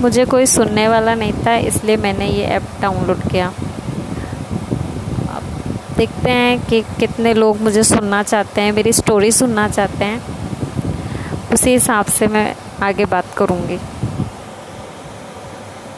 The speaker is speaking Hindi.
मुझे कोई सुनने वाला नहीं था, इसलिए मैंने ये ऐप डाउनलोड किया। अब देखते हैं कि कितने लोग मुझे सुनना चाहते हैं, मेरी स्टोरी सुनना चाहते हैं। उसी हिसाब से मैं आगे बात करूँगी।